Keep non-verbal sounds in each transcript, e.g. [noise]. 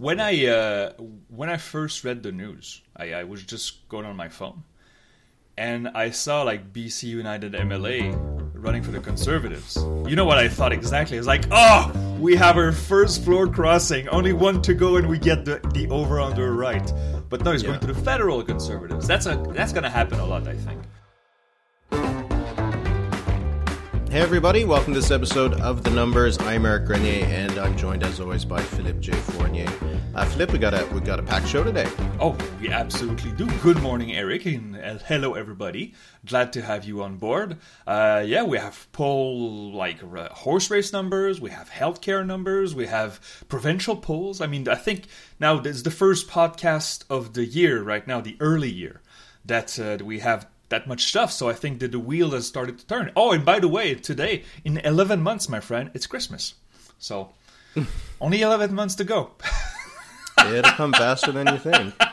when I uh, when I first read the news, I, I was just going on my phone, and I saw like BC United MLA running for the Conservatives. You know what I thought exactly? It's like, oh, we have our first floor crossing, only one to go, and we get the, the over under right. But no, he's Yeah. going to the federal Conservatives. That's a that's going to happen a lot, I think. Hey everybody, welcome to this episode of The Numbers. I'm Eric Grenier, and I'm joined as always by Philippe J. Fournier. Uh, Philippe, we got a we got a packed show today. Oh, we absolutely do. Good morning, Eric, and uh, hello, everybody. Glad to have you on board. Uh, yeah, we have poll like uh, horse race numbers, we have healthcare numbers, we have provincial polls. I mean, I think now this is the first podcast of the year right now, the early year, that uh, we have that much stuff. So I think that the wheel has started to turn. Oh, and by the way, today in 11 months, my friend, it's Christmas. So [laughs] only 11 months to go. It'll come faster than you think. [laughs]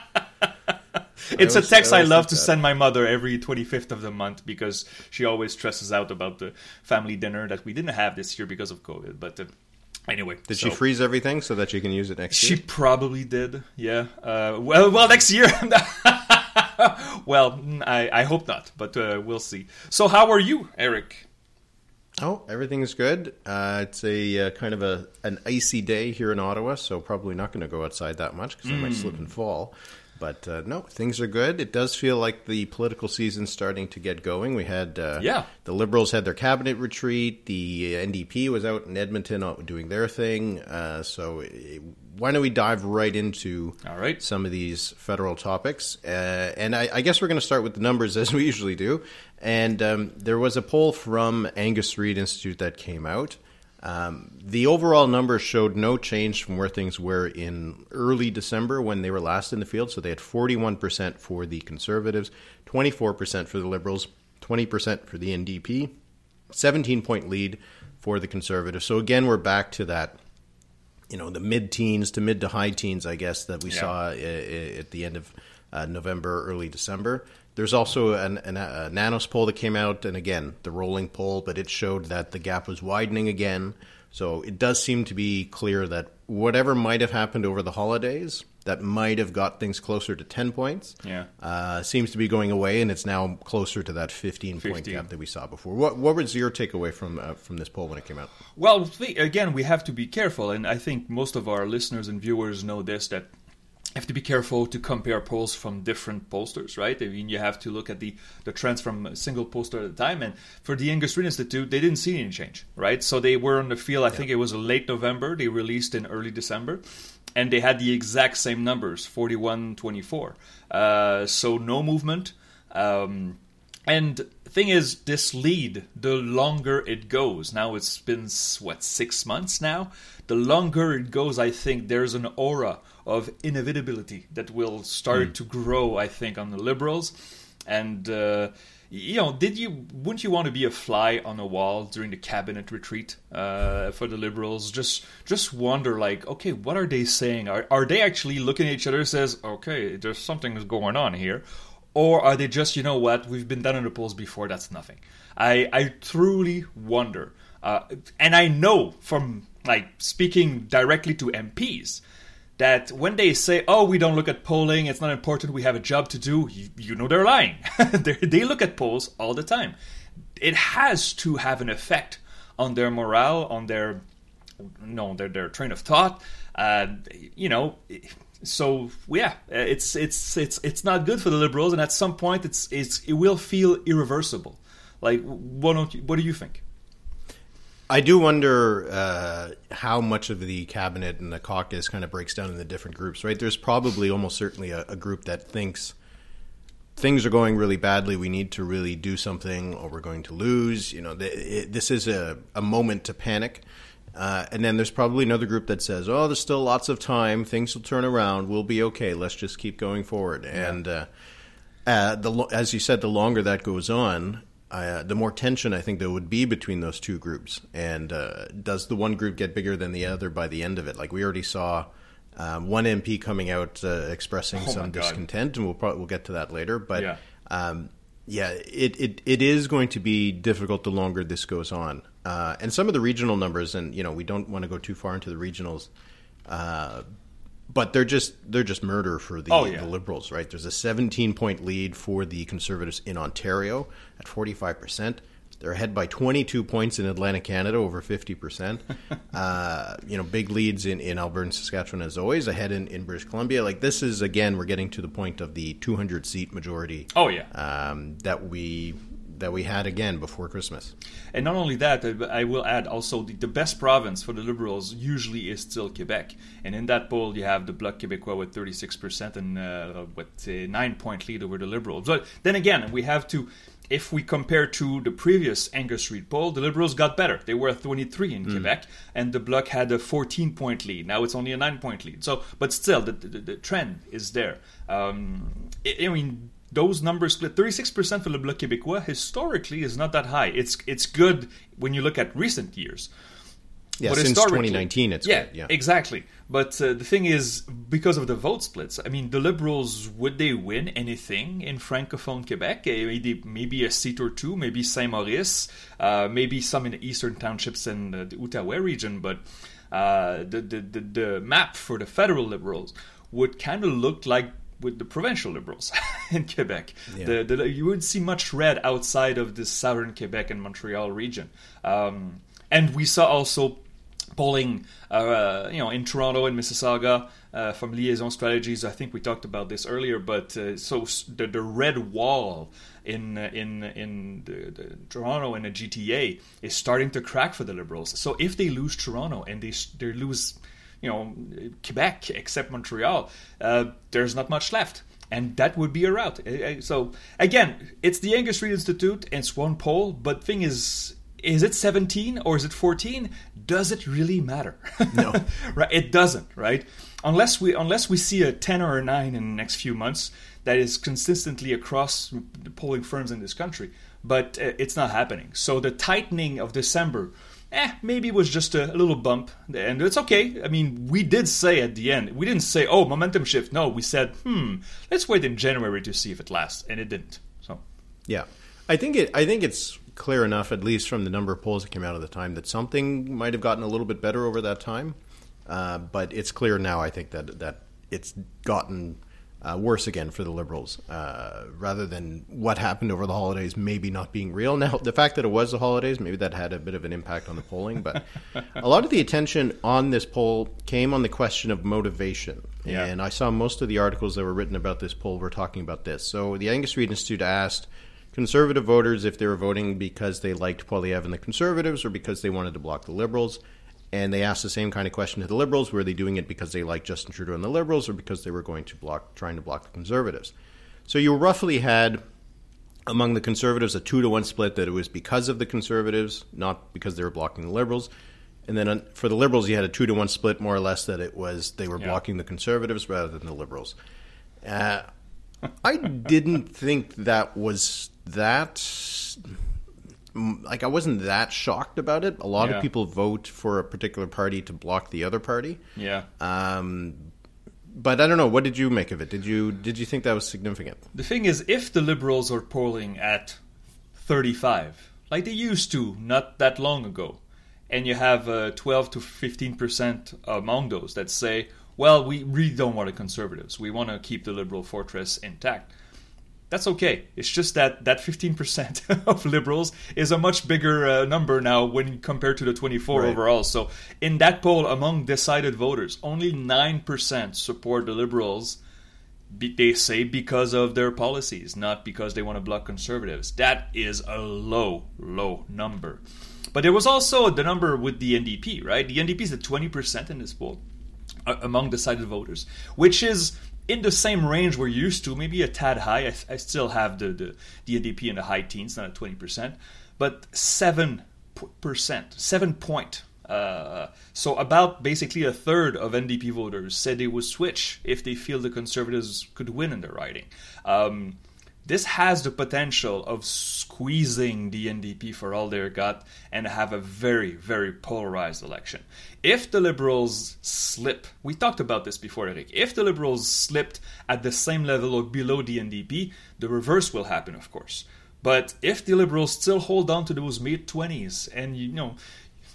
It's a text I I, love to that. send my mother every 25th of the month because she always stresses out about the family dinner that we didn't have this year because of COVID. But uh, anyway, Did so- she freeze everything so that you can use it next She year? She probably did. Yeah. Uh, well, well, next year. [laughs] [laughs] well, mm, I, I hope not, but uh, we'll see. So, how are you, Eric? Oh, everything's good. Uh, it's a uh, kind of a an icy day here in Ottawa, so probably not going to go outside that much because I might slip and fall. But uh, no, things are good. It does feel like the political season's starting to get going. We had uh, Yeah. the Liberals had their cabinet retreat. The NDP was out in Edmonton uh, doing their thing. Uh, so uh, why don't we dive right into All right. some of these federal topics. Uh, and I, I guess we're going to start with the numbers [laughs] as we usually do. And um, there was a poll from Angus Reid Institute that came out. Um, the overall numbers showed no change from where things were in early December when they were last in the field. So they had 41% for the Conservatives, 24% for the Liberals, 20% for the NDP, 17 point lead for the Conservatives. So again, we're back to that you know the mid teens to mid to high teens, I guess that we Yeah. saw uh, uh, at the end of uh, November, early December. There's also an, an, a Nanos poll that came out, and again the rolling poll, but it showed that the gap was widening again. So it does seem to be clear that whatever might have happened over the holidays, that might have got things closer to ten points. Yeah. uh, seems to be going away, and it's now closer to that fifteen point gap that we saw before. What what was your takeaway from uh, from this poll when it came out? Well, th- again, we have to be careful, and I think most of our listeners and viewers know this that you have to be careful to compare polls from different pollsters, right? I mean, you have to look at the, the trends from a single pollster at a time. And for the Angus Reid Institute, they didn't see any change, right? So they were on the field, I think it was late November, they released in early December, and they had the exact same numbers 41 24. Uh, so no movement. Um, and thing is, this lead, the longer it goes, now it's been what six months now. The longer it goes, I think there's an aura of inevitability that will start to grow. I think on the liberals, and uh, you know, did you wouldn't you want to be a fly on a wall during the cabinet retreat uh, for the liberals? Just just wonder, like, okay, what are they saying? Are are they actually looking at each other? Says, okay, there's something is going on here or are they just you know what we've been down in the polls before that's nothing i i truly wonder uh, and i know from like speaking directly to mps that when they say oh we don't look at polling it's not important we have a job to do you, you know they're lying. [laughs] They they look at polls all the time. It has to have an effect on their morale on their no their their train of thought. Uh, you know so yeah it's it's it's it's not good for the liberals and at some point it's it's it will feel irreversible. Like what don't you, what do you think I do wonder uh, how much of the cabinet and the caucus kind of breaks down in the different groups, right? There's probably almost certainly a, a group that thinks things are going really badly. We need to really do something, or we're going to lose. You know, th- it, this is a, a moment to panic. Uh, and then there's probably another group that says, "Oh, there's still lots of time. Things will turn around. We'll be okay. Let's just keep going forward." And uh, uh, the as you said, the longer that goes on, uh, the more tension I think there would be between those two groups. And uh, does the one group get bigger than the other by the end of it? Like we already saw um, one MP coming out uh, expressing Oh some discontent, and we'll probably we'll get to that later. But Yeah. um, yeah, it, it it is going to be difficult the longer this goes on. Uh, and some of the regional numbers, and you know, we don't want to go too far into the regionals. But they're just they're just murder for the, Oh, yeah. the liberals, right? There's a 17 point lead for the conservatives in Ontario at 45 percent. They're ahead by 22 points in Atlantic Canada, over 50 percent. [laughs] uh, you know, big leads in, in Alberta and Saskatchewan as always. Ahead in, in British Columbia. Like this is again, we're getting to the point of the 200 seat majority Oh yeah. um, that we that we had again before Christmas. And not only that, I I will add also the, the best province for the Liberals usually is still Quebec. And in that poll, you have the Bloc Québécois with 36% and uh, with a nine point lead over the Liberals. But then again, we have to, if we compare to the previous Angus Reid poll, the Liberals got better. They were at 23 in Quebec, and the Bloc had a 14 point lead. Now it's only a nine point lead. So, but still, the, the, the trend is there. Um, I, I mean, those numbers split 36% for le Bloc Québécois historically is not that high. It's it's good when you look at recent years. Yeah, But since 2019, it's yeah, good. Yeah, exactly. But uh, the thing is, because of the vote splits, I mean, the Liberals would they win anything in francophone Quebec? Eh, Maybe, maybe a seat or two, maybe Saint Maurice, uh, maybe some in the eastern townships in uh, the Outaouais region. But uh, the, the the the map for the federal Liberals would kind of look like with the provincial Liberals [laughs] in Quebec. Yeah. The, the, you wouldn't see much red outside of the southern Quebec and Montreal region. Um, and we saw also polling, uh, you know, in Toronto and Mississauga uh, from Liaison Strategies. I think we talked about this earlier, but uh, so the, the red wall in uh, in in the, the Toronto and the GTA is starting to crack for the Liberals. So if they lose Toronto and they they lose, you know, Quebec except Montreal, uh, there's not much left. And that would be a route. Uh, uh, So again, it's the Angus Reid Institute. and It's one poll, but thing is, is it 17 or is it 14? Does it really matter? No. [laughs] right? It doesn't, right? Unless we unless we see a 10 or a 9 in the next few months that is consistently across the polling firms in this country, but uh, it's not happening. So the tightening of December eh, maybe it was just a, little bump, and it's okay. I mean, we did say at the end, we didn't say, "Oh, momentum shift." No, we said, "Hmm, let's wait in January to see if it lasts," and it didn't. So, Yeah, I think it. I think it's clear enough, at least from the number of polls that came out at the time, that something might have gotten a little bit better over that time. Uh, but it's clear now, I think that that it's gotten uh, worse again for the Liberals, uh, rather than what happened over the holidays maybe not being real. Now, the fact that it was the holidays, maybe that had a bit of an impact on the polling, but [laughs] a lot of the attention on this poll came on the question of motivation. Yeah. And I saw most of the articles that were written about this poll were talking about this. So the Angus Reid Institute asked conservative voters if they were voting because they liked Poilievre and the Conservatives or because they wanted to block the Liberals. And they asked the same kind of question to the Liberals: Were they doing it because they liked Justin Trudeau and the Liberals, or because they were going to block, trying to block the Conservatives? So you roughly had among the Conservatives a two to one split that it was because of the Conservatives, not because they were blocking the Liberals. And then for the Liberals, you had a two to one split, more or less, that it was they were Yeah. blocking the Conservatives rather than the Liberals. Uh, I didn't think that was that like I wasn't that shocked about it. A lot Yeah. of people vote for a particular party to block the other party. yeah. Um, but I don't know. What did you make of it? Did you did you think that was significant? The thing is, if the Liberals are polling at 35, like they used to not that long ago, and you have uh, 12 to 15 percent among those that say, "Well, we really don't want the Conservatives. We want to keep the Liberal fortress intact." That's okay. It's just that that 15% [laughs] of liberals is a much bigger uh, number now when compared to the 24 Right. overall. So in that poll among decided voters, only 9% support the liberals be, they say because of their policies, not because they want to block conservatives. That is a low, low number. But there was also the number with the NDP, right? The NDP is at 20% in this poll among decided voters, which is in the same range we're used to, maybe a tad high. I, I still have the, the, the NDP in the high teens, not at 20%, but 7%, 7 point. Uh, so about basically a third of NDP voters said they would switch if they feel the Conservatives could win in the riding. Um, this has the potential of squeezing the NDP for all they're got and have a very, very polarized election. If the Liberals slip, we talked about this before, Eric. If the Liberals slipped at the same level or below the NDP, the reverse will happen, of course. But if the Liberals still hold on to those mid 20s and, you know,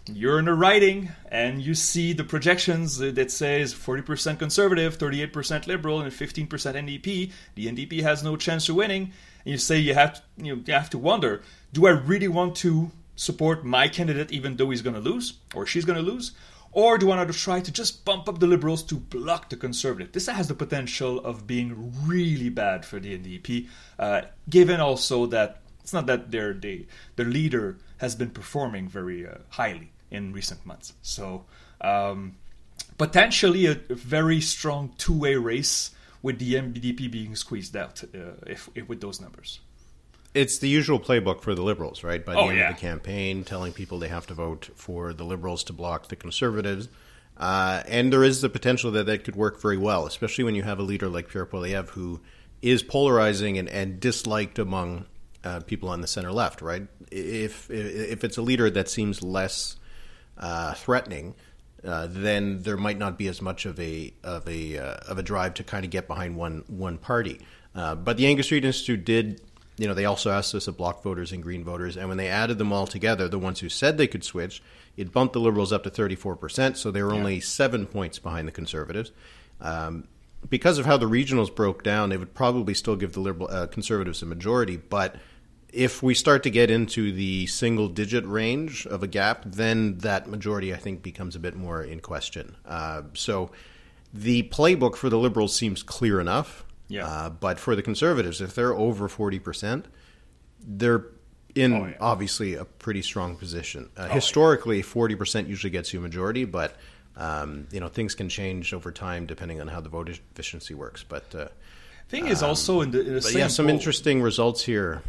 you're in the writing and you see the projections that says 40% conservative, 38% liberal, and 15% NDP. The NDP has no chance of winning. And you say you have to, you, know, you have to wonder: Do I really want to support my candidate even though he's going to lose or she's going to lose? Or do I want to try to just bump up the liberals to block the conservative? This has the potential of being really bad for the NDP, uh, given also that it's not that their they, their leader has been performing very uh, highly in recent months. So um, potentially a, very strong two-way race with the NDP being squeezed out uh, if, if with those numbers it's the usual playbook for the liberals, right? By the oh, end yeah. of the campaign, telling people they have to vote for the liberals to block the conservatives. Uh, and there is the potential that that could work very well, especially when you have a leader like Pierre Poilievre who is polarizing and, and disliked among uh, people on the center left, right? If, if it's a leader that seems less uh, threatening, uh, then there might not be as much of a of a uh, of a drive to kind of get behind one one party. Uh, but the Angus Reid Institute did you know, they also asked us of Bloc voters and green voters, and when they added them all together, the ones who said they could switch, it bumped the liberals up to 34%, so they were yeah. only seven points behind the conservatives. Um, because of how the regionals broke down, they would probably still give the liberal uh, conservatives a majority, but if we start to get into the single digit range of a gap, then that majority, I think, becomes a bit more in question. Uh, so the playbook for the liberals seems clear enough. Yeah. Uh, but for the conservatives, if they're over 40%, they're in oh, yeah. obviously a pretty strong position. Uh, oh, historically, yeah. 40% usually gets you a majority, but um, you know things can change over time depending on how the vote efficiency works. But uh, thing is also in the, in the yeah, some interesting results here.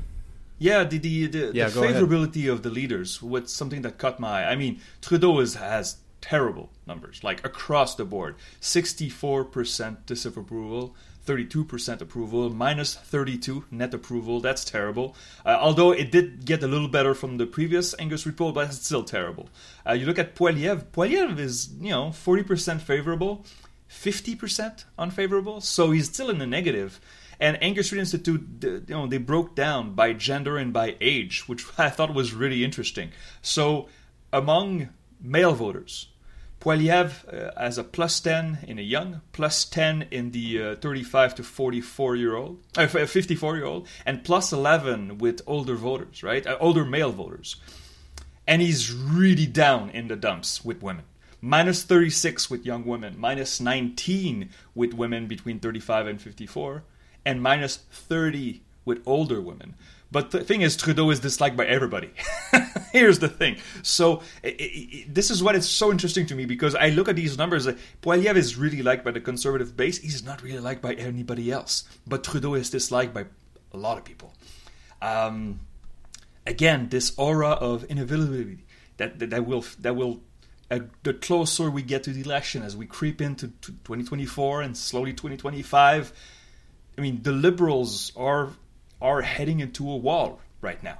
Yeah, the the, the, yeah, the favorability ahead. of the leaders was something that caught my eye. I mean, Trudeau is, has terrible numbers, like across the board. 64% disapproval, 32% approval, minus 32 net approval. That's terrible. Uh, although it did get a little better from the previous Angus report, but it's still terrible. Uh, you look at Poilievre. Poilievre is, you know, 40% favorable, 50% unfavorable, so he's still in the negative. And Angus Reid Institute, you know, they broke down by gender and by age, which [laughs] I thought was really interesting. So among male voters, Poilievre uh, a plus 10 in a young, plus 10 in the uh, 35 to 44 year old, uh, 54 year old, and plus 11 with older voters, right? Uh, older male voters. And he's really down in the dumps with women. Minus 36 with young women, minus 19 with women between 35 and 54, and minus 30 with older women. But the thing is, Trudeau is disliked by everybody. [laughs] Here's the thing. So it, it, this is what is so interesting to me because I look at these numbers. Uh, Poilievre is really liked by the conservative base. He's not really liked by anybody else. But Trudeau is disliked by a lot of people. Um, again, this aura of inevitability that that, that will that will uh, the closer we get to the election as we creep into 2024 and slowly 2025. I mean, the liberals are are heading into a wall right now.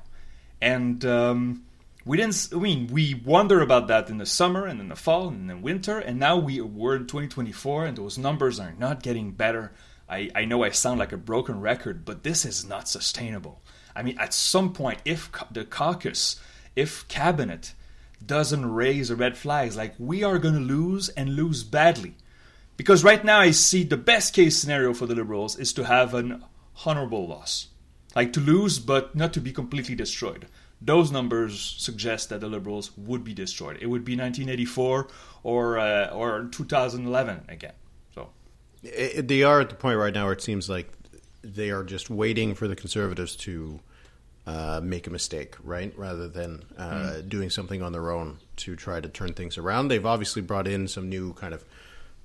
And um, we didn't, I mean, we wonder about that in the summer and in the fall and in winter, and now we, we're in 2024 and those numbers are not getting better. I, I know I sound like a broken record, but this is not sustainable. I mean, at some point, if the caucus, if cabinet doesn't raise the red flags, like we are going to lose and lose badly. Because right now, I see the best case scenario for the Liberals is to have an honorable loss like to lose but not to be completely destroyed. Those numbers suggest that the Liberals would be destroyed. It would be 1984 or uh, or 2011 again. So it, they are at the point right now where it seems like they are just waiting for the Conservatives to uh, make a mistake, right? Rather than uh, mm. doing something on their own to try to turn things around. They've obviously brought in some new kind of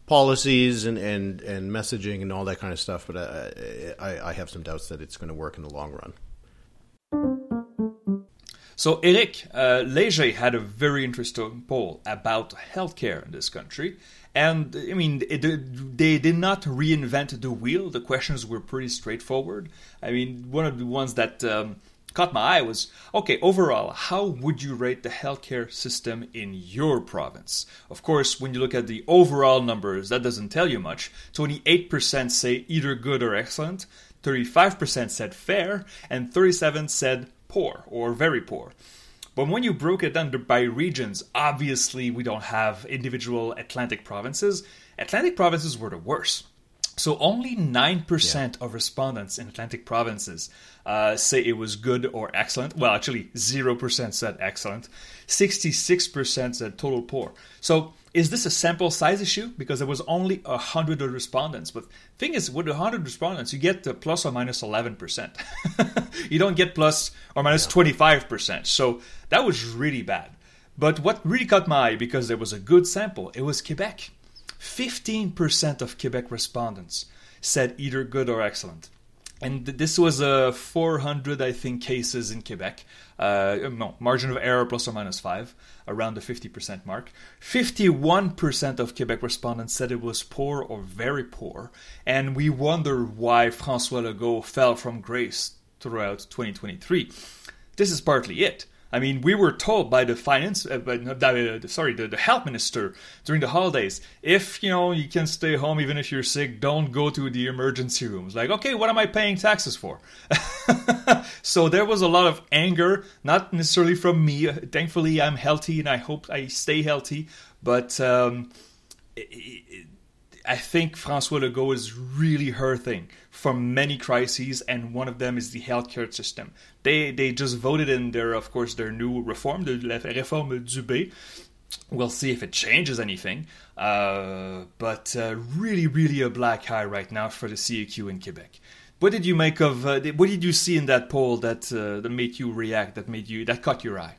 policies and, and, and messaging and all that kind of stuff, but I, I, I have some doubts that it's going to work in the long run. So, Eric uh, Leger had a very interesting poll about healthcare in this country. And I mean, it, they did not reinvent the wheel. The questions were pretty straightforward. I mean, one of the ones that um, caught my eye was okay, overall, how would you rate the healthcare system in your province? Of course, when you look at the overall numbers, that doesn't tell you much. 28% say either good or excellent, 35% said fair, and 37 said poor or very poor. But when you broke it down by regions, obviously we don't have individual Atlantic provinces. Atlantic provinces were the worst. So only 9% yeah. of respondents in Atlantic provinces uh, say it was good or excellent. Well, actually, 0% said excellent. 66% said total poor. So is this a sample size issue? Because there was only 100 respondents. But thing is, with 100 respondents, you get plus or minus 11%. [laughs] you don't get plus or minus yeah. 25%. So that was really bad. But what really caught my eye, because there was a good sample, it was Quebec. 15% of Quebec respondents said either good or excellent. And this was uh, 400, I think, cases in Quebec. Uh, no, margin of error plus or minus 5, around the 50% mark. 51% of Quebec respondents said it was poor or very poor. And we wonder why Francois Legault fell from grace throughout 2023. This is partly it. I mean, we were told by the finance, uh, by, uh, sorry, the, the health minister during the holidays, if you know you can stay home even if you're sick, don't go to the emergency rooms. Like, okay, what am I paying taxes for? [laughs] so there was a lot of anger, not necessarily from me. Thankfully, I'm healthy and I hope I stay healthy. But um, it, it, I think Francois Legault is really hurting from many crises, and one of them is the healthcare system. They they just voted in their, of course, their new reform, the réforme Dubé. We'll see if it changes anything, uh, but uh, really, really a black eye right now for the CAQ in Quebec. What did you make of? Uh, what did you see in that poll that uh, that made you react? That made you that caught your eye?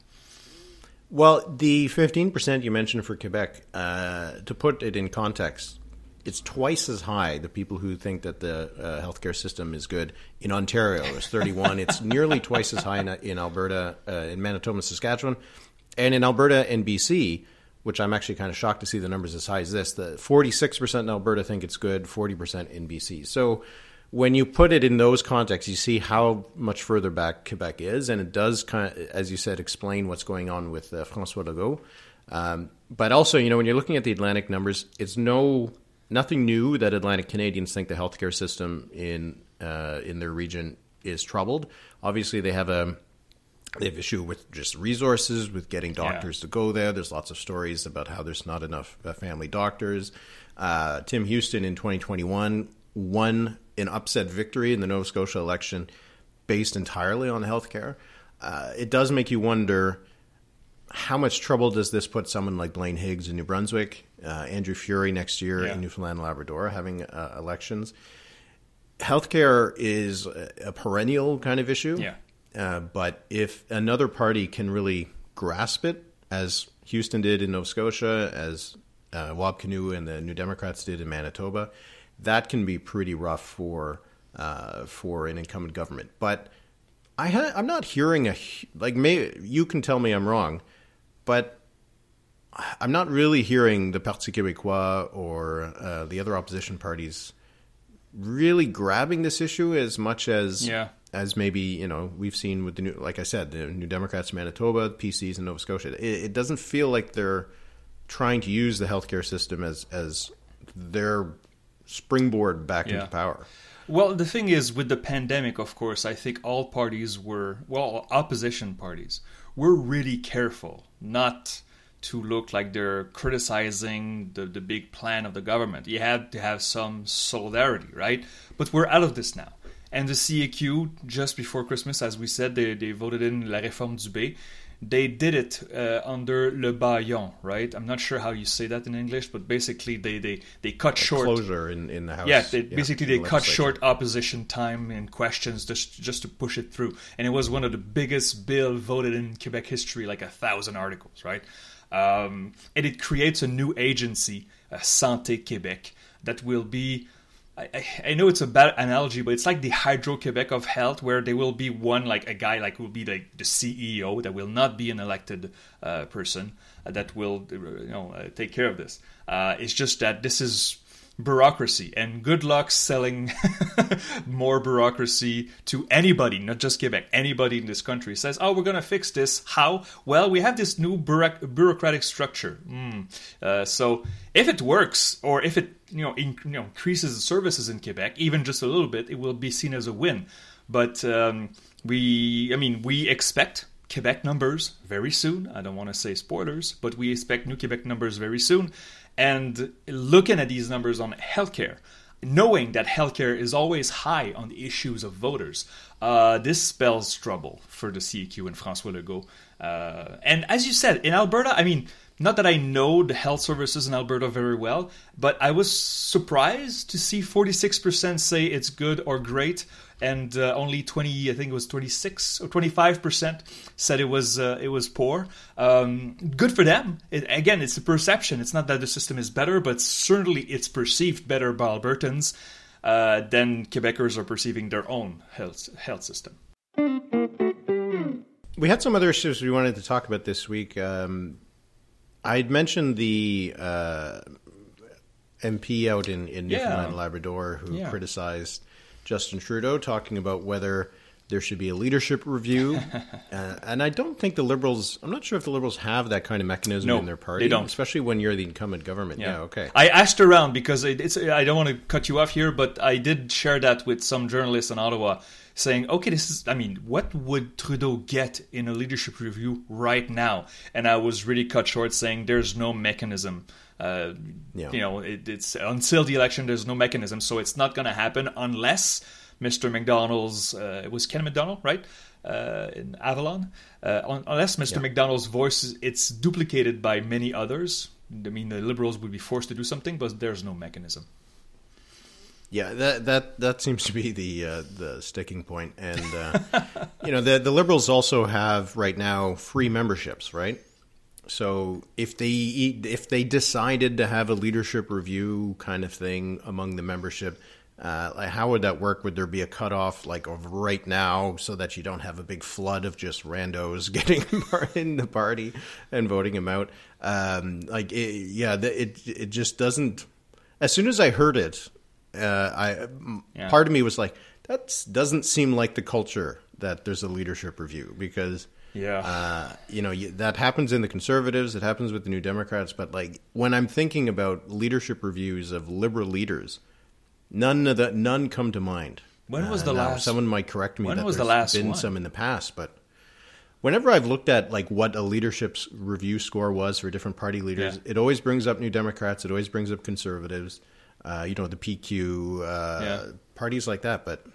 Well, the fifteen percent you mentioned for Quebec, uh, to put it in context, it's twice as high. The people who think that the uh, healthcare system is good in Ontario is 31. it's nearly twice as high in, in Alberta, uh, in Manitoba, Saskatchewan, and in Alberta and BC. Which I'm actually kind of shocked to see the numbers as high as this. The 46% in Alberta think it's good, 40% in BC. So when you put it in those contexts, you see how much further back Quebec is, and it does kind of, as you said, explain what's going on with uh, François Legault. Um, but also, you know, when you're looking at the Atlantic numbers, it's no nothing new that Atlantic Canadians think the healthcare system in uh, in their region is troubled. Obviously, they have a they have issue with just resources, with getting doctors yeah. to go there. There's lots of stories about how there's not enough uh, family doctors. Uh, Tim Houston in 2021 won an upset victory in the Nova Scotia election based entirely on healthcare. Uh, it does make you wonder how much trouble does this put someone like Blaine Higgs in New Brunswick, uh, Andrew Furey next year yeah. in Newfoundland and Labrador having uh, elections? Healthcare is a, perennial kind of issue. Yeah. Uh, but if another party can really grasp it, as Houston did in Nova Scotia, as uh, Wab Kinew and the New Democrats did in Manitoba, that can be pretty rough for uh, for an incumbent government. But I ha- I'm not hearing a like. May you can tell me I'm wrong but I'm not really hearing the Parti Québécois or uh, the other opposition parties really grabbing this issue as much as yeah. as maybe you know we've seen with the new, like I said, the New Democrats in Manitoba, PCs in Nova Scotia. It, it doesn't feel like they're trying to use the healthcare system as as their springboard back yeah. into power. Well, the thing is, with the pandemic, of course, I think all parties were, well, opposition parties were really careful not to look like they're criticizing the, the big plan of the government. You had to have some solidarity, right? But we're out of this now. And the CAQ, just before Christmas, as we said, they, they voted in La Réforme Dubé. They did it uh, under Le Baillon, right? I'm not sure how you say that in English, but basically they, they, they cut short closure in, in the house. Yeah, they, yeah basically they the cut short opposition time and questions just just to push it through, and it was one of the biggest bill voted in Quebec history, like a thousand articles, right? Um, and it creates a new agency, uh, Santé Québec, that will be I, I know it's a bad analogy, but it's like the Hydro Quebec of health, where there will be one like a guy like will be like the CEO that will not be an elected uh, person uh, that will you know uh, take care of this. Uh, it's just that this is bureaucracy and good luck selling [laughs] more bureaucracy to anybody not just quebec anybody in this country says oh we're going to fix this how well we have this new bureaucratic structure mm. uh, so if it works or if it you know, in, you know increases the services in quebec even just a little bit it will be seen as a win but um, we i mean we expect Quebec numbers very soon. I don't want to say spoilers, but we expect new Quebec numbers very soon. And looking at these numbers on healthcare, knowing that healthcare is always high on the issues of voters, uh, this spells trouble for the CAQ and Francois Legault. Uh, and as you said, in Alberta, I mean, not that I know the health services in Alberta very well, but I was surprised to see 46% say it's good or great, and uh, only 20, I think it was 26 or 25% said it was uh, it was poor. Um, good for them. It, again, it's a perception. It's not that the system is better, but certainly it's perceived better by Albertans uh, than Quebecers are perceiving their own health health system. We had some other issues we wanted to talk about this week. Um, I'd mentioned the uh, MP out in, in Newfoundland Yeah. and Labrador who Yeah. criticized Justin Trudeau, talking about whether there should be a leadership review. [laughs] uh, and I don't think the Liberals, I'm not sure if the Liberals have that kind of mechanism No, in their party. they don't. Especially when you're the incumbent government. Yeah, okay. I asked around because it's. I don't want to cut you off here, but I did share that with some journalists in Ottawa, saying, "Okay, this is. I mean, what would Trudeau get in a leadership review right now?" And I was really cut short, saying, "There's no mechanism." Uh, Yeah. You know, it, it's until the election. There's no mechanism, so it's not going to happen unless Mr. McDonald's. Uh, it was Ken McDonald, right? Uh, in Avalon, uh, unless Mr. Yeah. McDonald's voice is it's duplicated by many others. I mean, the Liberals would be forced to do something, but there's no mechanism. Yeah, that that that seems to be the uh, the sticking point, and uh, [laughs] you know the the Liberals also have right now free memberships, right? So if they if they decided to have a leadership review kind of thing among the membership, uh, how would that work? Would there be a cutoff like of right now so that you don't have a big flood of just randos [laughs] getting in the party and voting him out? Um, like it, yeah, it it just doesn't. As soon as I heard it, uh, I Yeah. part of me was like, that doesn't seem like the culture that there's a leadership review because Yeah. uh, you know you, that happens in the conservatives, it happens with the New Democrats, but like when I'm thinking about leadership reviews of liberal leaders, none of the none come to mind. When was Uh, the last- Someone might correct me. when that was the last been one? some in the past, but whenever I've looked at like what a leadership review score was for different party leaders, Yeah. it always brings up New Democrats. It always brings up conservatives. Uh, you know the PQ uh, Yeah. parties like that, but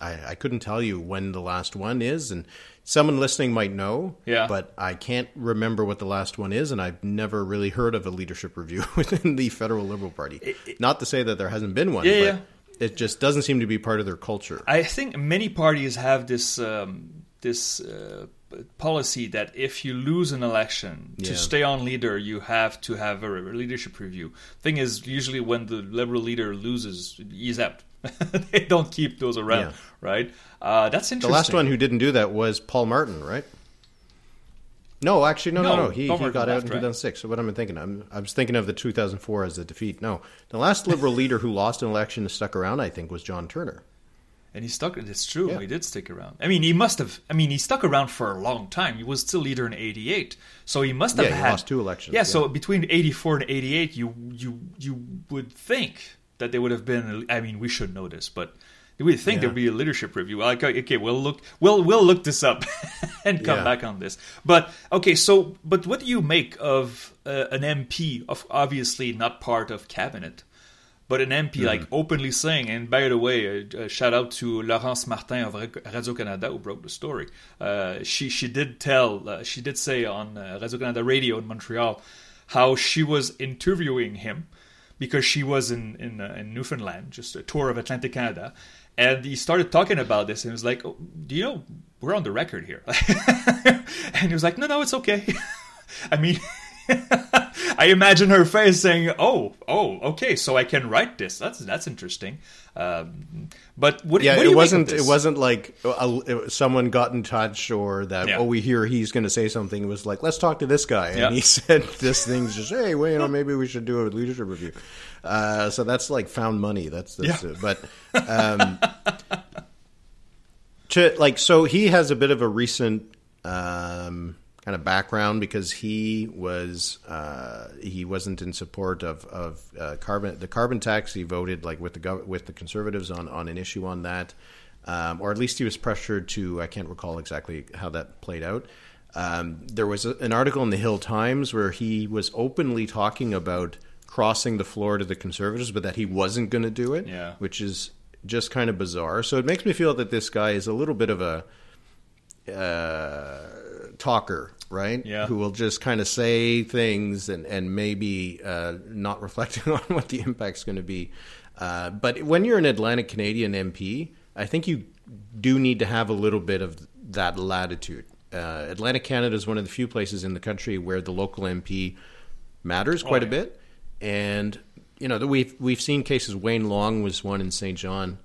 I, I couldn't tell you when the last one is, and someone listening might know. Yeah. but I can't remember what the last one is, and I've never really heard of a leadership review [laughs] within the federal Liberal Party. Not to say that there hasn't been one, Yeah, but yeah. it just doesn't seem to be part of their culture. I think many parties have this um, this uh, policy that if you lose an election to stay on leader, you have to have a leadership review. Thing is, usually when the liberal leader loses, he's out. [laughs] they don't keep those around, Yeah. right? Uh, that's interesting The last one who didn't do that was Paul Martin, right? No, actually, no, no, No, no. He, he got out left, in right? 2006. So what i'm thinking? I'm, I was thinking of the 2004 as a defeat. No, the last liberal leader who lost an election and stuck around, I think, was John Turner. And he stuck. It's true. Yeah. He did stick around. I mean, he must have. I mean, he stuck around for a long time. He was still leader in '88, so he must have Yeah, he had lost two elections, Yeah, so between '84 and '88, you you you would think that there would have been. I mean, we should know this, but we think Yeah. there'd be a leadership review. Like, okay, we'll look. We'll we'll look this up [laughs] and come Yeah. back on this. But okay, so but what do you make of uh, an MP? Of obviously not part of cabinet but an MP like openly saying, and by the way, a, a shout out to Laurence Martin of Radio Canada who broke the story. Uh, she she did tell, uh, she did say on uh, Radio Canada radio in Montreal how she was interviewing him because she was in in, uh, in Newfoundland, just a tour of Atlantic Canada, and he started talking about this, and he was like, oh, "Do you know we're on the record here?" [laughs] and he was like, "No, no, it's okay." [laughs] I mean. [laughs] I imagine her face saying, "Oh, oh, okay, so I can write this. That's that's interesting." Um, but what, Yeah, what do it you wasn't. It wasn't like uh, it- someone got in touch or that. Yeah. Oh, we hear he's going to say something. It was like, let's talk to this guy, and Yeah. he [laughs] said this thing's just, hey, well, you know, maybe we should do a leadership review. Uh, so that's like found money. That's, that's Yeah. it. But um, to like, so he has a bit of a recent um, kind of background because he was uh, he wasn't in support of of uh, carbon the carbon tax. He voted like with the gov- with the conservatives on on an issue on that. um, or at least he was pressured to. I can't recall exactly how that played out. Um, there was a, an article in the Hill Times where he was openly talking about crossing the floor to the Conservatives, but that he wasn't going to do it, Yeah. which is just kind of bizarre. So it makes me feel that this guy is a little bit of a uh, talker, right? Yeah. Who will just kind of say things and and maybe uh, not [laughs] reflecting on what the impact's going to be. Uh, but when you're an Atlantic Canadian MP, I think you do need to have a little bit of that latitude. Uh, Atlantic Canada is one of the few places in the country where the local MP matters quite yeah. a bit, and you know we've we've seen cases. Wayne Long was one in Saint John,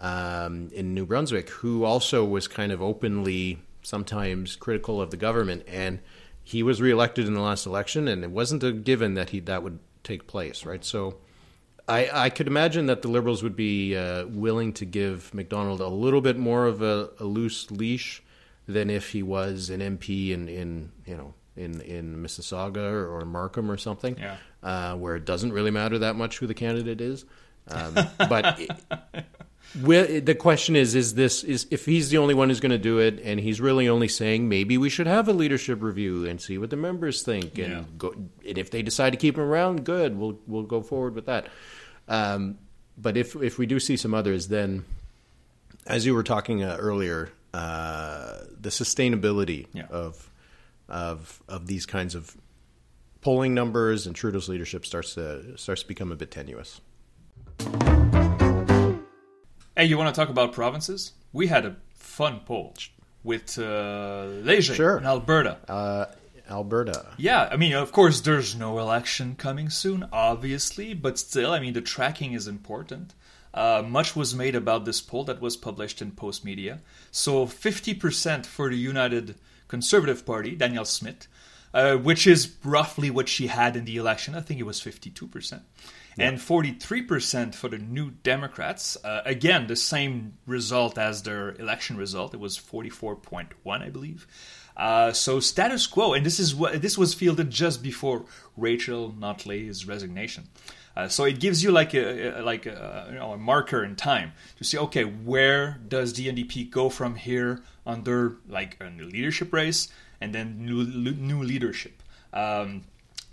um, in New Brunswick, who also was kind of openly sometimes critical of the government, and he was reelected in the last election, and it wasn't a given that he that would take place, right? So. I, I could imagine that the Liberals would be uh, willing to give McDonald a little bit more of a, a loose leash than if he was an MP in, in you know in in Mississauga or, or Markham or something, Yeah. uh, where it doesn't really matter that much who the candidate is. Um, but [laughs] it, wi- the question is: is this is if he's the only one who's going to do it, and he's really only saying maybe we should have a leadership review and see what the members think, and Yeah. go, and if they decide to keep him around, good, we'll we'll go forward with that. Um, but if if we do see some others, then as you were talking uh, earlier, uh, the sustainability Yeah. of of of these kinds of polling numbers and Trudeau's leadership starts to starts to become a bit tenuous. Hey, you want to talk about provinces? We had a fun poll with uh, Leger Sure. in Alberta. Uh, Alberta. Yeah, I mean, of course, there's no election coming soon, obviously, but still, I mean, the tracking is important. Uh, much was made about this poll that was published in Postmedia. So, 50% for the United Conservative Party, Danielle Smith, uh, which is roughly what she had in the election. I think it was 52%. And 43% for the New Democrats. Uh, again, the same result as their election result. It was 44.1, I believe. Uh, so status quo, and this is what this was fielded just before Rachel Notley's resignation. Uh, so it gives you like a, a- like a, you know a marker in time to see okay where does the NDP go from here under like a new leadership race and then new new leadership. Um,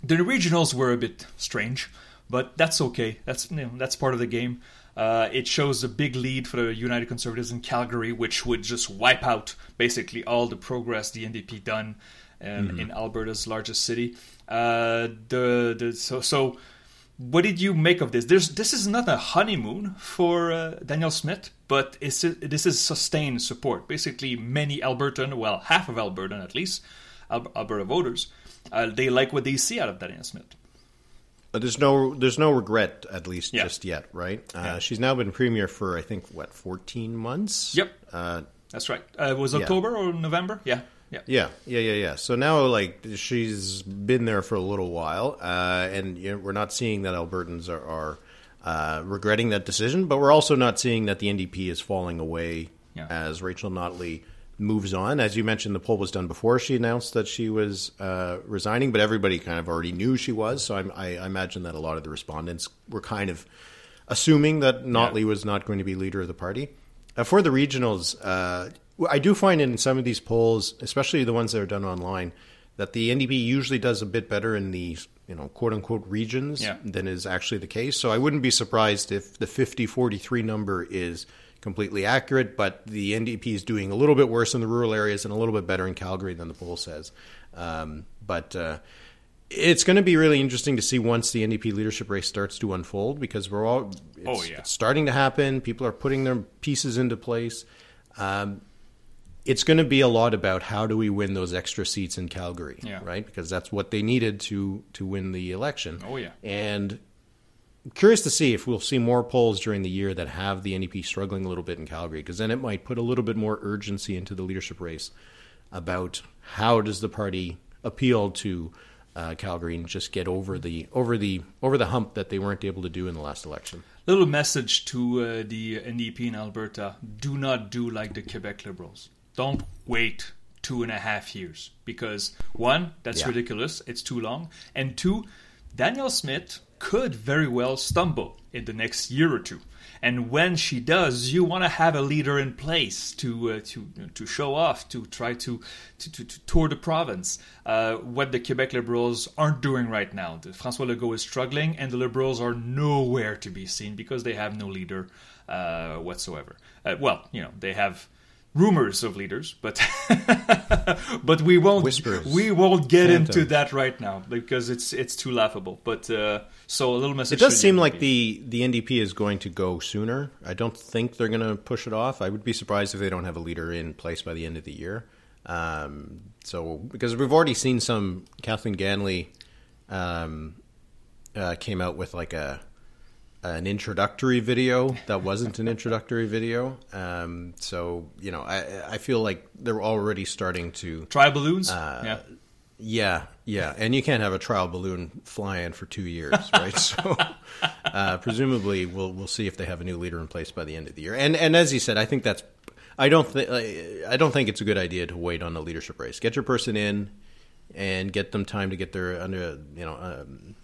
the regionals were a bit strange, but that's okay. That's you know, that's part of the game. Uh, it shows a big lead for the United Conservatives in Calgary, which would just wipe out basically all the progress the NDP done um, in Alberta's largest city. Uh, the, the so so. What did you make of this? There's this is not a honeymoon for uh, Danielle Smith, but it's this is sustained support. Basically, many Albertan, well, half of Albertan at least, Al- Alberta voters, uh, they like what they see out of Danielle Smith. But there's no there's no regret at least Yeah. just yet, right? Uh, Yeah. She's now been premier for I think what 14 months. Yep. Uh, That's right. Uh, it was Yeah. October or November? Yeah, yeah. Yeah, yeah, yeah, yeah. So now, like, she's been there for a little while, uh, and you know, we're not seeing that Albertans are, are uh, regretting that decision, but we're also not seeing that the NDP is falling away Yeah. as Rachel Notley moves on. As you mentioned, the poll was done before she announced that she was uh, resigning, but everybody kind of already knew she was. So I'm, I, I imagine that a lot of the respondents were kind of assuming that Notley was not going to be leader of the party. Uh, for the regionals, uh, I do find in some of these polls, especially the ones that are done online, that the NDP usually does a bit better in the you know quote unquote regions Yeah. than is actually the case. So I wouldn't be surprised if the 50-43 number is completely accurate, but the NDP is doing a little bit worse in the rural areas and a little bit better in Calgary than the poll says. Um, but uh, it's going to be really interesting to see once the NDP leadership race starts to unfold because we're all it's, Oh, yeah. it's starting to happen. People are putting their pieces into place. Um, it's going to be a lot about how do we win those extra seats in Calgary, Yeah. right? Because that's what they needed to to win the election. Oh, yeah. and curious to see if we'll see more polls during the year that have the NDP struggling a little bit in Calgary, because then it might put a little bit more urgency into the leadership race about how does the party appeal to uh, Calgary and just get over the over the over the hump that they weren't able to do in the last election. Little message to uh, the NDP in Alberta: Do not do like the Quebec Liberals. Don't wait two and a half years because one, that's Yeah. ridiculous. It's too long, and two, Danielle Smith could very well stumble in the next year or two. And when she does, you want to have a leader in place to uh, to to show off, to try to to, to, to tour the province. Uh, what the Quebec Liberals aren't doing right now. The François Legault is struggling, and the Liberals are nowhere to be seen because they have no leader uh, whatsoever. Uh, well, you know, they have rumors of leaders, but [laughs] but we won't Whispers. we won't get Phantoms. into that right now because it's it's too laughable. But uh, so a little message. It does seem like the the NDP is going to go sooner. I don't think they're going to push it off. I would be surprised if they don't have a leader in place by the end of the year. Um, so because we've already seen some Kathleen Ganley um, uh, came out with like a an introductory video that wasn't an introductory video. Um, so you know, I I feel like they're already starting to Try balloons. Uh, yeah. yeah, yeah, and you can't have a trial balloon flying for two years, [laughs] right? so, uh, presumably, we'll we'll see if they have a new leader in place by the end of the year. And and as you said, I think that's I don't think I don't think it's a good idea to wait on the leadership race. Get your person in, and get them time to get their under you know um,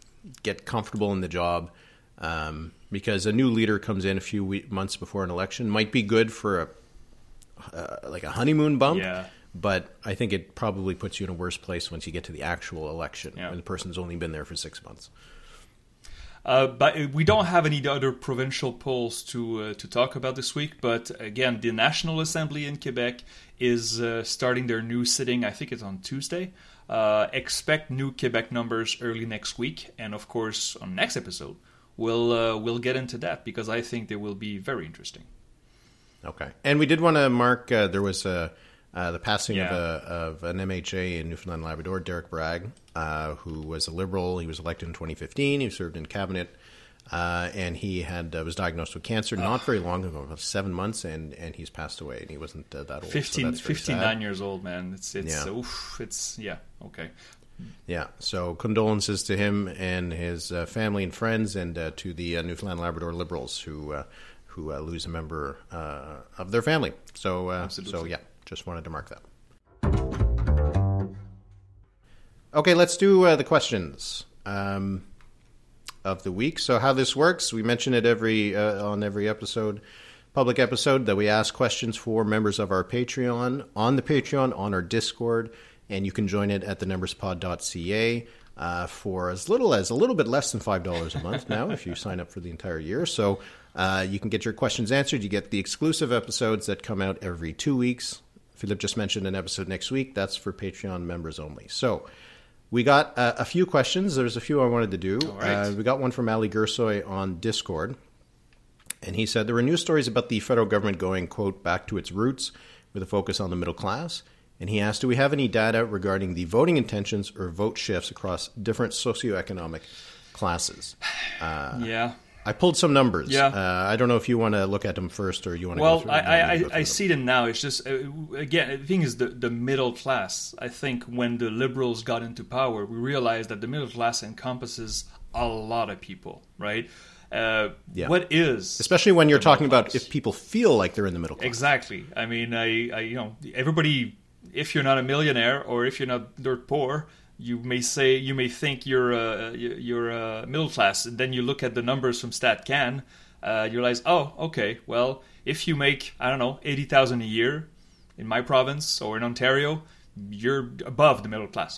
get comfortable in the job. Um, because a new leader comes in a few we- months before an election might be good for a uh, like a honeymoon bump, Yeah. but I think it probably puts you in a worse place once you get to the actual election Yeah. when the person's only been there for six months. Uh, but we don't have any other provincial polls to uh, to talk about this week. But again, the National Assembly in Quebec is uh, starting their new sitting. I think it's on Tuesday. Uh, expect new Quebec numbers early next week, and of course, on next episode, we'll uh, we'll get into that because I think they will be very interesting. Okay, and we did want to mark uh, there was a. Uh, the passing Yeah. of, a, of an MHA in Newfoundland and Labrador, Derek Bragg, uh, who was a liberal. He was elected in 2015. He served in cabinet, uh, and he had uh, was diagnosed with cancer not very long ago, about seven months, and, and he's passed away. And he wasn't uh, that old. so 15, that's very 59 sad. years old, man. It's it's Yeah. oof, it's yeah okay. Yeah, so condolences to him and his uh, family and friends, and uh, to the uh, Newfoundland Labrador Liberals who uh, who uh, lose a member uh, of their family. So, uh, so yeah, just wanted to mark that. Okay, let's do uh, the questions um, of the week. So, how this works? We mention it every uh, on every episode, public episode, that we ask questions for members of our Patreon on the Patreon on our Discord, and you can join it at thenumberspod.ca. Uh, for as little as a little bit less than five dollars a month now, if you sign up for the entire year, so uh, you can get your questions answered. You get the exclusive episodes that come out every two weeks. Philip just mentioned an episode next week. That's for Patreon members only. So we got uh, a few questions. There's a few I wanted to do. Right. Uh, we got one from Ali Gersoy on Discord. And he said there were news stories about the federal government going, quote, back to its roots with a focus on the middle class. And he asked, do we have any data regarding the voting intentions or vote shifts across different socioeconomic classes? yeah. I pulled some numbers. Yeah. Uh, I don't know if you want to look at them first or you want to Well, go through I, them. I, I, I see them now. It's just uh, again, the thing is the the middle class. I think when the liberals got into power, we realized that the middle class encompasses a lot of people, right? Uh, Yeah. What is Especially when you're talking about if people feel like they're in the middle class. Exactly. I mean, I, I, you know, everybody. If you're not a millionaire or if you're not dirt poor, you may say you may think you're uh, you're uh, middle class, and then you look at the numbers from StatCan, uh, you realize, oh, okay, well, if you make I don't know eighty thousand a year in my province or in Ontario, you're above the middle class.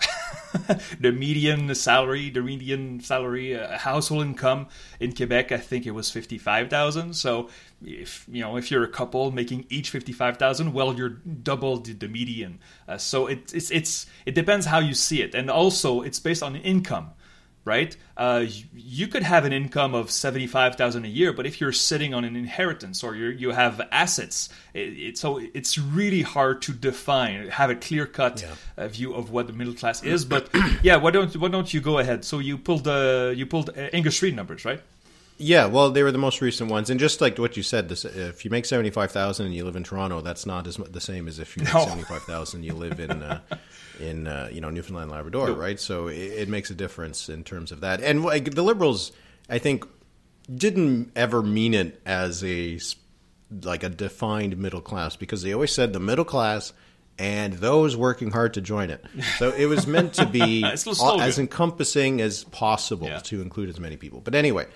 [laughs] the median salary, the median salary, uh, household income in Quebec, I think it was fifty-five thousand. So, if you know, if you're a couple making each fifty-five thousand, well, you're double the, the median. Uh, so it, it's it's it depends how you see it, and also it's based on income right? Uh, you, could have an income of seventy five thousand a year, but if you're sitting on an inheritance or you you have assets, it, it, so it's really hard to define, have a clear cut Yeah. uh, view of what the middle class is. But yeah, why don't why don't you go ahead? So you pulled uh, you pulled uh, Angus Reid numbers, right? Yeah, well, they were the most recent ones, and just like what you said, this, if you make seventy five thousand and you live in Toronto, that's not as the same as if you make No. seventy five thousand you live in uh, in uh, you know Newfoundland, Labrador, right? So it, it makes a difference in terms of that. And like, the Liberals, I think, didn't ever mean it as a like a defined middle class because they always said the middle class and those working hard to join it. So it was meant to be [laughs] It's a slogan. as encompassing as possible Yeah. to include as many people. But anyway,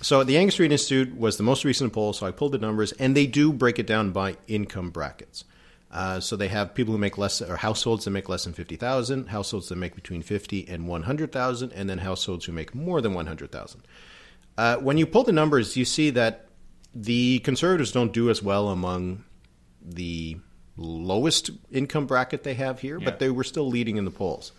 so the Angus Reid Institute was the most recent poll, so I pulled the numbers, and they do break it down by income brackets. Uh, so they have people who make less, or households that make less than fifty thousand, households that make between fifty and one hundred thousand, and then households who make more than one hundred thousand. Uh, when you pull the numbers, you see that the conservatives don't do as well among the lowest income bracket they have here, Yeah. but they were still leading in the polls.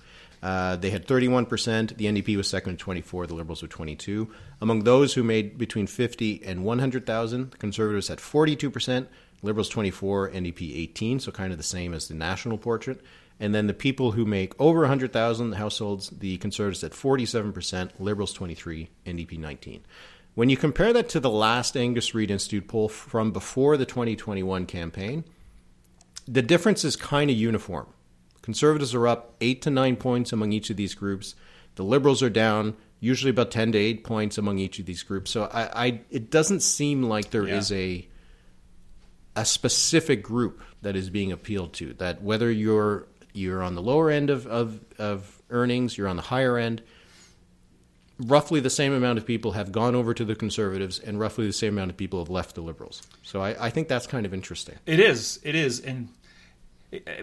Uh, they had 31%. The NDP was second with 24. The Liberals were 22. Among those who made between 50 and 100,000, the Conservatives had 42%, Liberals 24, NDP 18, so kind of the same as the national portrait. And then the people who make over 100,000 households, the Conservatives at 47%, Liberals 23, NDP 19. When you compare that to the last Angus Reid Institute poll from before the 2021 campaign, the difference is kind of uniform. Conservatives are up eight to nine points among each of these groups. The liberals are down, usually about ten to eight points among each of these groups. So I, I it doesn't seem like there is Yeah. a a specific group that is being appealed to. That whether you're you're on the lower end of, of, of earnings, you're on the higher end, roughly the same amount of people have gone over to the conservatives and roughly the same amount of people have left the liberals. So I, I think that's kind of interesting. It is. It is. And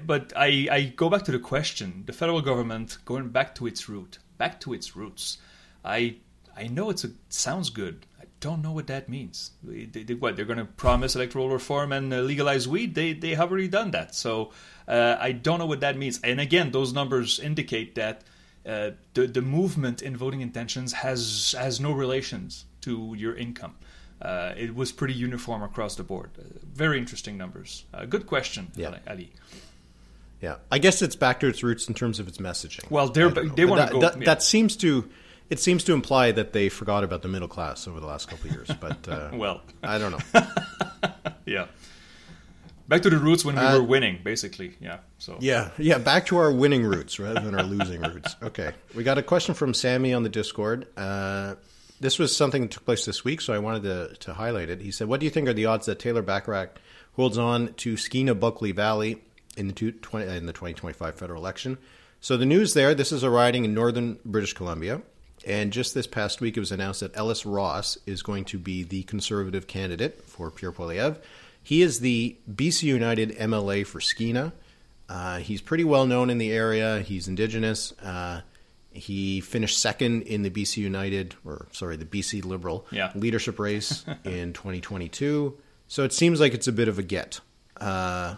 but I, I go back to the question: the federal government going back to its root, back to its roots. I I know it's a sounds good. I don't know what that means. They, they- what they're going to promise electoral reform and uh, legalize weed? They they have already done that. So uh, I don't know what that means. And again, those numbers indicate that. Uh, the the movement in voting intentions has has no relations to your income. Uh, it was pretty uniform across the board. Uh, very interesting numbers. Uh, good question, Yeah. Ali-. Yeah, I guess it's back to its roots in terms of its messaging. Well, they're- I don't know. they wanna that, go- That, yeah. that seems to it seems to imply that they forgot about the middle class over the last couple of years. But uh, [laughs] Well, I don't know. [laughs] yeah. Back to the roots when we Uh, were winning, basically. Yeah. So Yeah, yeah. Back to our winning roots rather than our losing roots. Okay, we got a question from Sammy on the Discord. This was something that took place this week, so I wanted to, to highlight it. He said, "What do you think are the odds that Taylor Bachrach holds on to Skeena Bulkley Valley in the, two, 20, in the 2025 federal election?" So the news there. This is a riding in northern British Columbia. And just this past week, it was announced that Ellis Ross is going to be the conservative candidate for Pierre Poilievre. He is the BC United MLA for Skeena. Uh, he's pretty well known in the area. He's Indigenous. Uh, he finished second in the BC United, or sorry, the BC Liberal Yeah. leadership race [laughs] in 2022. So it seems like it's a bit of a get. Uh,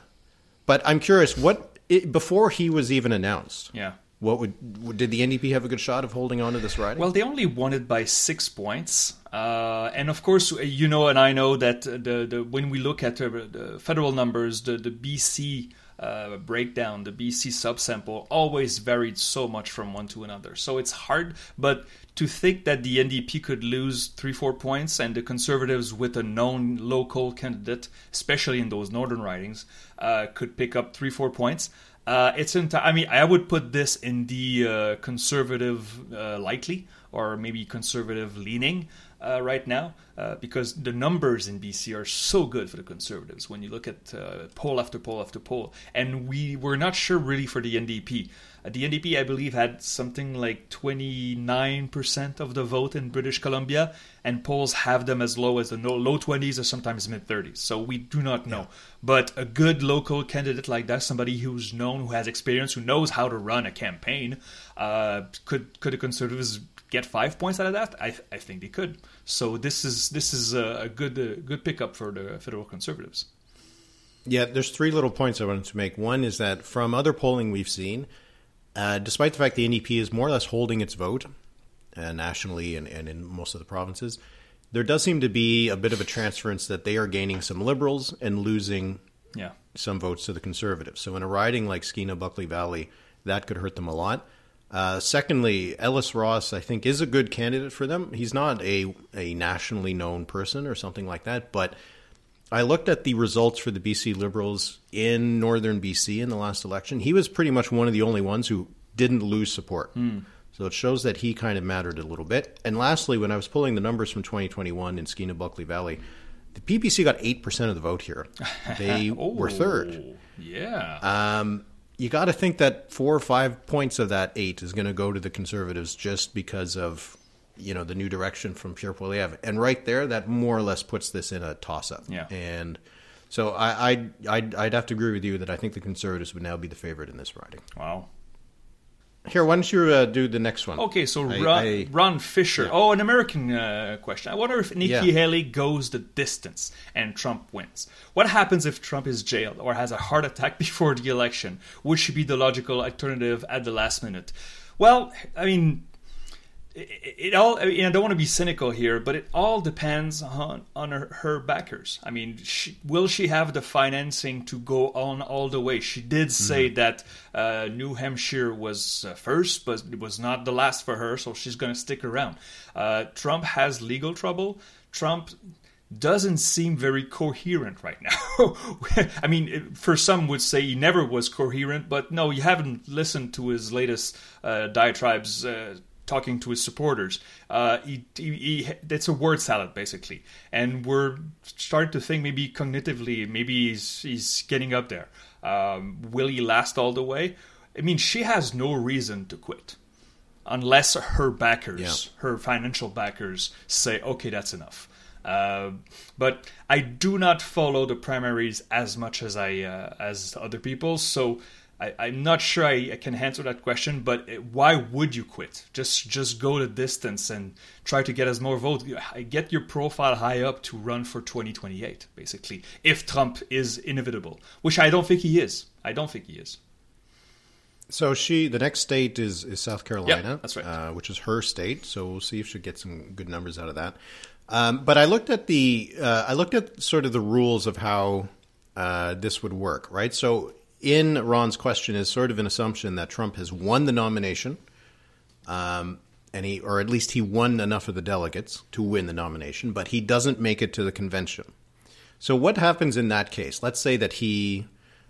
but I'm curious, what it, before he was even announced? yeah. What would did the NDP have a good shot of holding on to this riding? Well, they only won it by six points, uh, and of course, you know, and I know that the, the when we look at the, the federal numbers, the the BC uh, breakdown, the BC subsample always varied so much from one to another. So it's hard, but to think that the NDP could lose three, four points, and the Conservatives with a known local candidate, especially in those northern ridings, uh, could pick up three, four points. Uh, it's enti- I mean, I would put this in the uh, conservative uh, likely or maybe conservative leaning uh, right now uh, because the numbers in BC are so good for the conservatives when you look at uh, poll after poll after poll. And we were not sure really for the NDP. Uh, the NDP, I believe, had something like 29% of the vote in British Columbia, and polls have them as low as the no- low 20s or sometimes mid 30s. So we do not know. But a good local candidate like that, somebody who's known, who has experience, who knows how to run a campaign, uh, could could the Conservatives get five points out of that? I, I think they could. So this is this is a, a good uh, good pickup for the federal Conservatives. Yeah, there's three little points I wanted to make. One is that from other polling we've seen, uh, despite the fact the NDP is more or less holding its vote uh, nationally and, and in most of the provinces, there does seem to be a bit of a transference that they are gaining some liberals and losing Yeah. some votes to the conservatives. So in a riding like Skeena Bulkley Valley, that could hurt them a lot. Uh, secondly, Ellis Ross, I think, is a good candidate for them. He's not a a nationally known person or something like that, but I looked at the results for the BC Liberals in northern BC in the last election. He was pretty much one of the only ones who didn't lose support. So it shows that he kind of mattered a little bit. And lastly, when I was pulling the numbers from 2021 in Skeena Bulkley Valley, The PPC got eight percent of the vote here. They [laughs] were third. Oh, Yeah. Um, you got to think that four or five points of that eight is going to go to the Conservatives just because of you know the new direction from Pierre Poilievre, and right there, that more or less puts this in a toss-up. Yeah. And so I, I'd, I'd I'd have to agree with you that I think the Conservatives would now be the favorite in this riding. wow. Here, why don't you uh, do the next one? Okay, so I- Ron, I- Ron Fisher. Oh, an American uh, question. I wonder if Nikki Yeah. Haley goes the distance and Trump wins. What happens if Trump is jailed or has a heart attack [laughs] before the election? Would she be the logical alternative at the last minute? Well, I mean, it, it all. I, mean, I don't want to be cynical here, but it all depends on on her, her backers. I mean, she, will she have the financing to go on all the way? She did say that uh, New Hampshire was uh, first, but it was not the last for her, so she's going to stick around. Uh, Trump has legal trouble. Trump doesn't seem very coherent right now. [laughs] I mean, for some would say he never was coherent, but no, you haven't listened to his latest uh, diatribes. Uh, talking to his supporters. Uh, he, he, he, it's a word salad basically, and we're starting to think maybe cognitively, maybe he's he's getting up there. Um, will he last all the way? I mean, she has no reason to quit, unless her backers, Yeah. her financial backers, say, "Okay, that's enough." Uh, but I do not follow the primaries as much as I uh, as other people, so I, I'm not sure I, I can answer that question. But why would you quit? Just just go the distance and try to get as more votes. Get your profile high up to run for 2028, basically. If Trump is inevitable, which I don't think he is. I don't think he is. So she, the next state is is South Carolina. that's right. Uh, which is her state. So we'll see if she gets some good numbers out of that. Um, but I looked at the uh, I looked at sort of the rules of how uh, this would work, right? So in Ron's question is sort of an assumption that Trump has won the nomination, um, and he or at least he won enough of the delegates to win the nomination, but he doesn't make it to the convention. So what happens in that case? Let's say that he,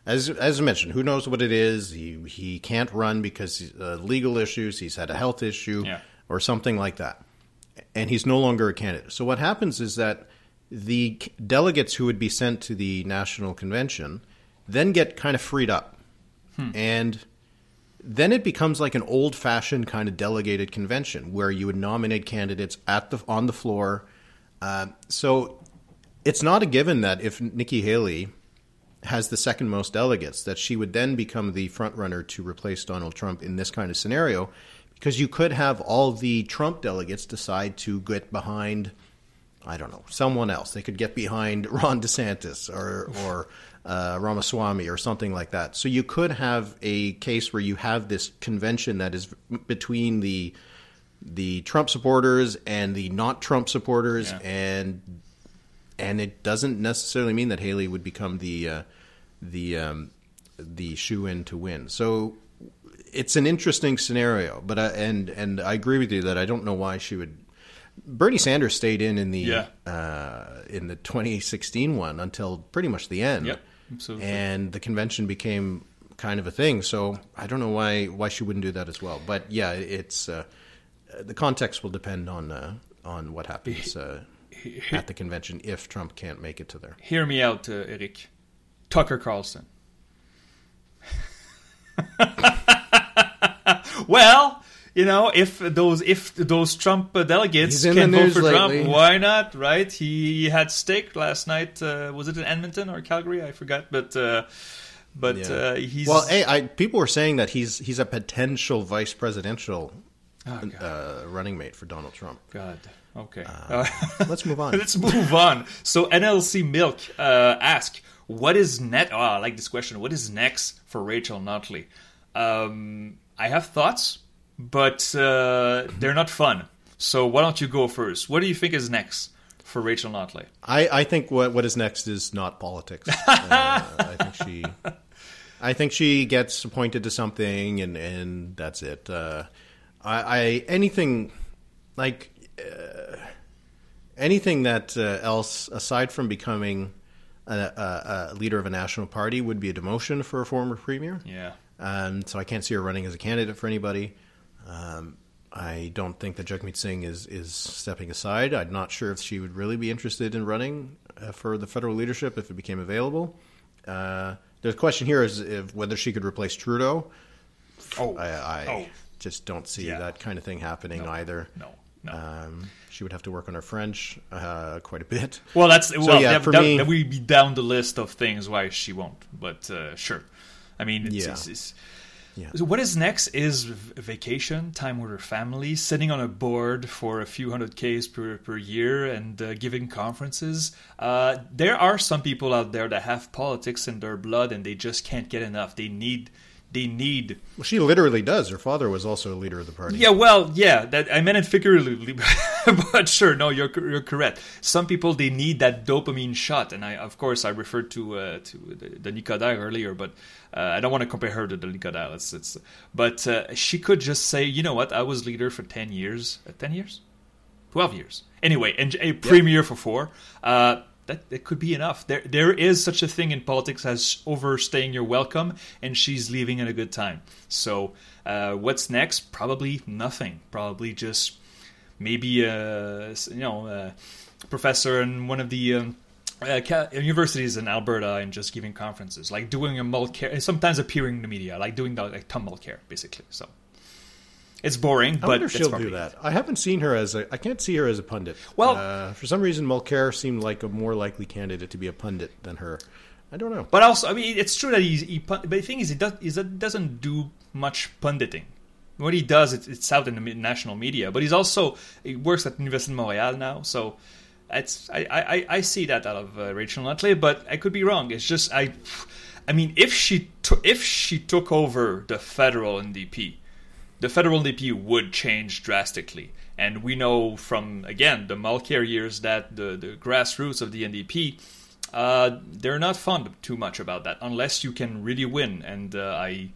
as as mentioned, who knows what it is? He he can't run because uh, legal issues. He's had a health issue Yeah. or something like that, and he's no longer a candidate. So what happens is that the delegates who would be sent to the national convention then get kind of freed up, and then it becomes like an old-fashioned kind of delegated convention where you would nominate candidates at the on the floor. Uh, so it's not a given that if Nikki Haley has the second most delegates, that she would then become the front runner to replace Donald Trump in this kind of scenario, because you could have all the Trump delegates decide to get behind, I don't know, someone else. They could get behind [laughs] Ron DeSantis or or uh, Ramaswamy or something like that. So you could have a case where you have this convention that is between the the Trump supporters and the not Trump supporters, Yeah. and and it doesn't necessarily mean that Haley would become the uh, the um, the shoe in to win. So it's an interesting scenario, but I, and and I agree with you that I don't know why she would. Bernie Sanders stayed in in the Yeah. uh, in the 2016 one until pretty much the end. Yep, absolutely. And the convention became kind of a thing. So I don't know why why she wouldn't do that as well. But yeah, it's uh, the context will depend on uh, on what happens uh, at the convention if Trump can't make it to there. Hear me out, uh, Eric. Tucker Carlson. [laughs] well, you know, if those if those Trump uh, delegates He's in can vote for lately. Trump, why not? Right? He, he had steak last night. Uh, was it in Edmonton or Calgary? I forgot, but uh, but Yeah. uh, he's Well, hey, I, people were saying that he's he's a potential vice presidential Oh, uh, running mate for Donald Trump. God. Okay. Let's move [laughs] on. Let's move on. So NLC Milk uh, ask, what is net? Oh, I like this question. What is next for Rachel Notley? Um, I have thoughts, but uh, they're not fun. So why don't you go first? What do you think is next for Rachel Notley? I, I think what what is next is not politics. [laughs] uh, I think she, I think she gets appointed to something, and and that's it. Uh, I, I anything like uh, anything that uh, else aside from becoming a, a, a leader of a national party would be a demotion for a former premier. Yeah. Um, so I can't see her running as a candidate for anybody. Um, I don't think that Jagmeet Singh is is stepping aside. I'm not sure if she would really be interested in running. uh, for the federal leadership if it became available. Uh, the question here is if, whether she could replace Trudeau. Oh, I, I oh. just don't see Yeah. that kind of thing happening No. either. No, no. Um, she would have to work on her French uh, quite a bit. Well, that's well. yeah, that, for that, me- that would be down the list of things why she won't. But uh, sure, I mean, it's, Yeah. it's, it's, Yeah. So what is next is vacation, time with her family, sitting on a board for a few hundred Ks per, per year and uh, giving conferences. Uh, there are some people out there that have politics in their blood and they just can't get enough. They need, they need Well, she literally does. Her father was also a leader of the party. yeah, well, yeah, that I meant it figuratively, [laughs] but sure, no, you're you're correct. Some people they need that dopamine shot, and I, of course, I referred to uh, to the, the Nicodère earlier, but uh, I don't want to compare her to the Nicodère. It's, it's, but uh, she could just say, you know what, I was leader for ten years, uh, ten years, twelve years, anyway, and a premier for four. Uh, that, that could be enough. There, there is such a thing in politics as overstaying your welcome, and she's leaving at a good time. So, uh, what's next? Probably nothing. Probably just maybe a you know a professor in one of the um, uh, universities in Alberta and just giving conferences, like doing a Mulcair, sometimes appearing in the media, like doing the like Tom Mulcair, basically. So it's boring, I but wonder if she'll do that. I haven't seen her as a. I can't see her as a pundit. Well- uh, for some reason, Mulcair seemed like a more likely candidate to be a pundit than her. I don't know. But also, I mean, it's true that he's, he. But the thing is, he does. Is that doesn't do much punditing. What he does, it's, it's out in the national media. But he's also he works at Université de Montréal now, so it's I I, I see that out of uh, Rachel Notley. But I could be wrong. It's just I, I mean, if she if she took over the federal NDP, the federal NDP would change drastically. And we know from again the Mulcair years that the, the grassroots of the NDP, uh, they're not fond too much about that unless you can really win. And uh, I,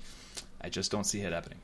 I just don't see it happening.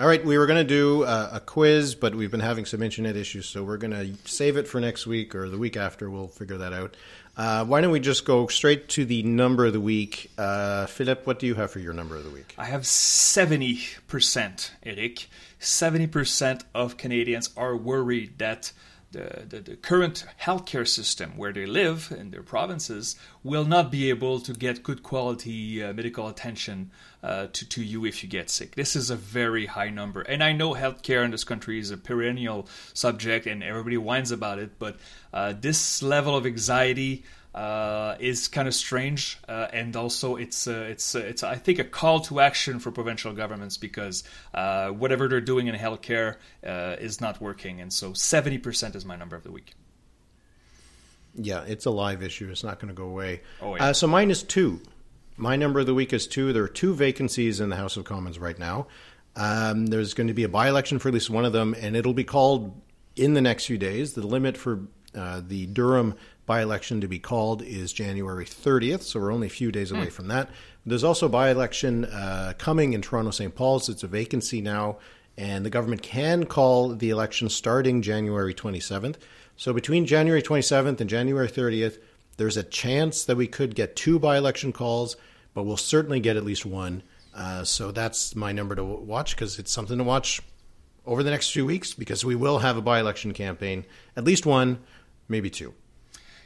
All right, we were going to do uh, a quiz, but we've been having some internet issues, so we're going to save it for next week or the week after. We'll figure that out. Uh, why don't we just go straight to the number of the week? Uh, Philip, what do you have for your number of the week? I have 70%, Eric. 70% of Canadians are worried that the, the, the current healthcare system where they live in their provinces will not be able to get good quality uh, medical attention uh, to, to you if you get sick. This is a very high number. And I know healthcare in this country is a perennial subject and everybody whines about it, but uh, this level of anxiety uh, is kind of strange, uh, and also it's uh, it's uh, it's I think a call to action for provincial governments because uh, whatever they're doing in healthcare uh, is not working, and so seventy percent is my number of the week. Yeah, it's a live issue. It's not going to go away. Oh, yeah. uh, so mine is two. My number of the week is two. There are two vacancies in the House of Commons right now. Um, there's going to be a by election for at least one of them, and it'll be called in the next few days. The limit for uh, the Durham by election to be called is January 30th, so we're only a few days away from that. There's also a by election uh, coming in Toronto St. Paul's. It's a vacancy now, and the government can call the election starting January 27th. So between January 27th and January 30th, there's a chance that we could get two by election calls, but we'll certainly get at least one. Uh, so that's my number to watch because it's something to watch over the next few weeks because we will have a by election campaign, at least one, maybe two.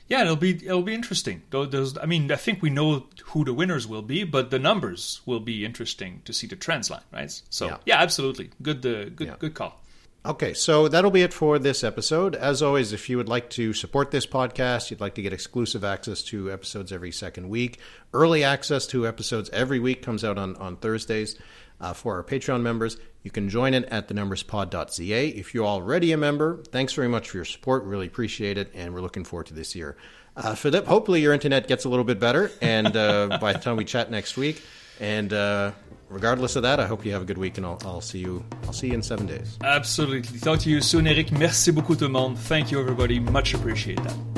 Yeah, it'll be it'll be interesting. Though those, I mean, I think we know who the winners will be, but the numbers will be interesting to see the trends line, right? So Yeah. yeah, absolutely, good, uh, good, Yeah. good call. Okay, so that'll be it for this episode. As always, if you would like to support this podcast, you'd like to get exclusive access to episodes every second week, early access to episodes every week comes out on, on Thursdays uh, for our Patreon members. You can join it at thenumberspod.ca. If you're already a member, thanks very much for your support. Really appreciate it, and we're looking forward to this year. Uh, Philip, hopefully your internet gets a little bit better, and uh, by the time we chat next week, and uh, regardless of that, I hope you have a good week, and I'll, I'll see you. I'll see you in seven days. Absolutely. Talk to you soon, Eric. Merci beaucoup, tout le monde. Thank you, everybody. Much appreciate that.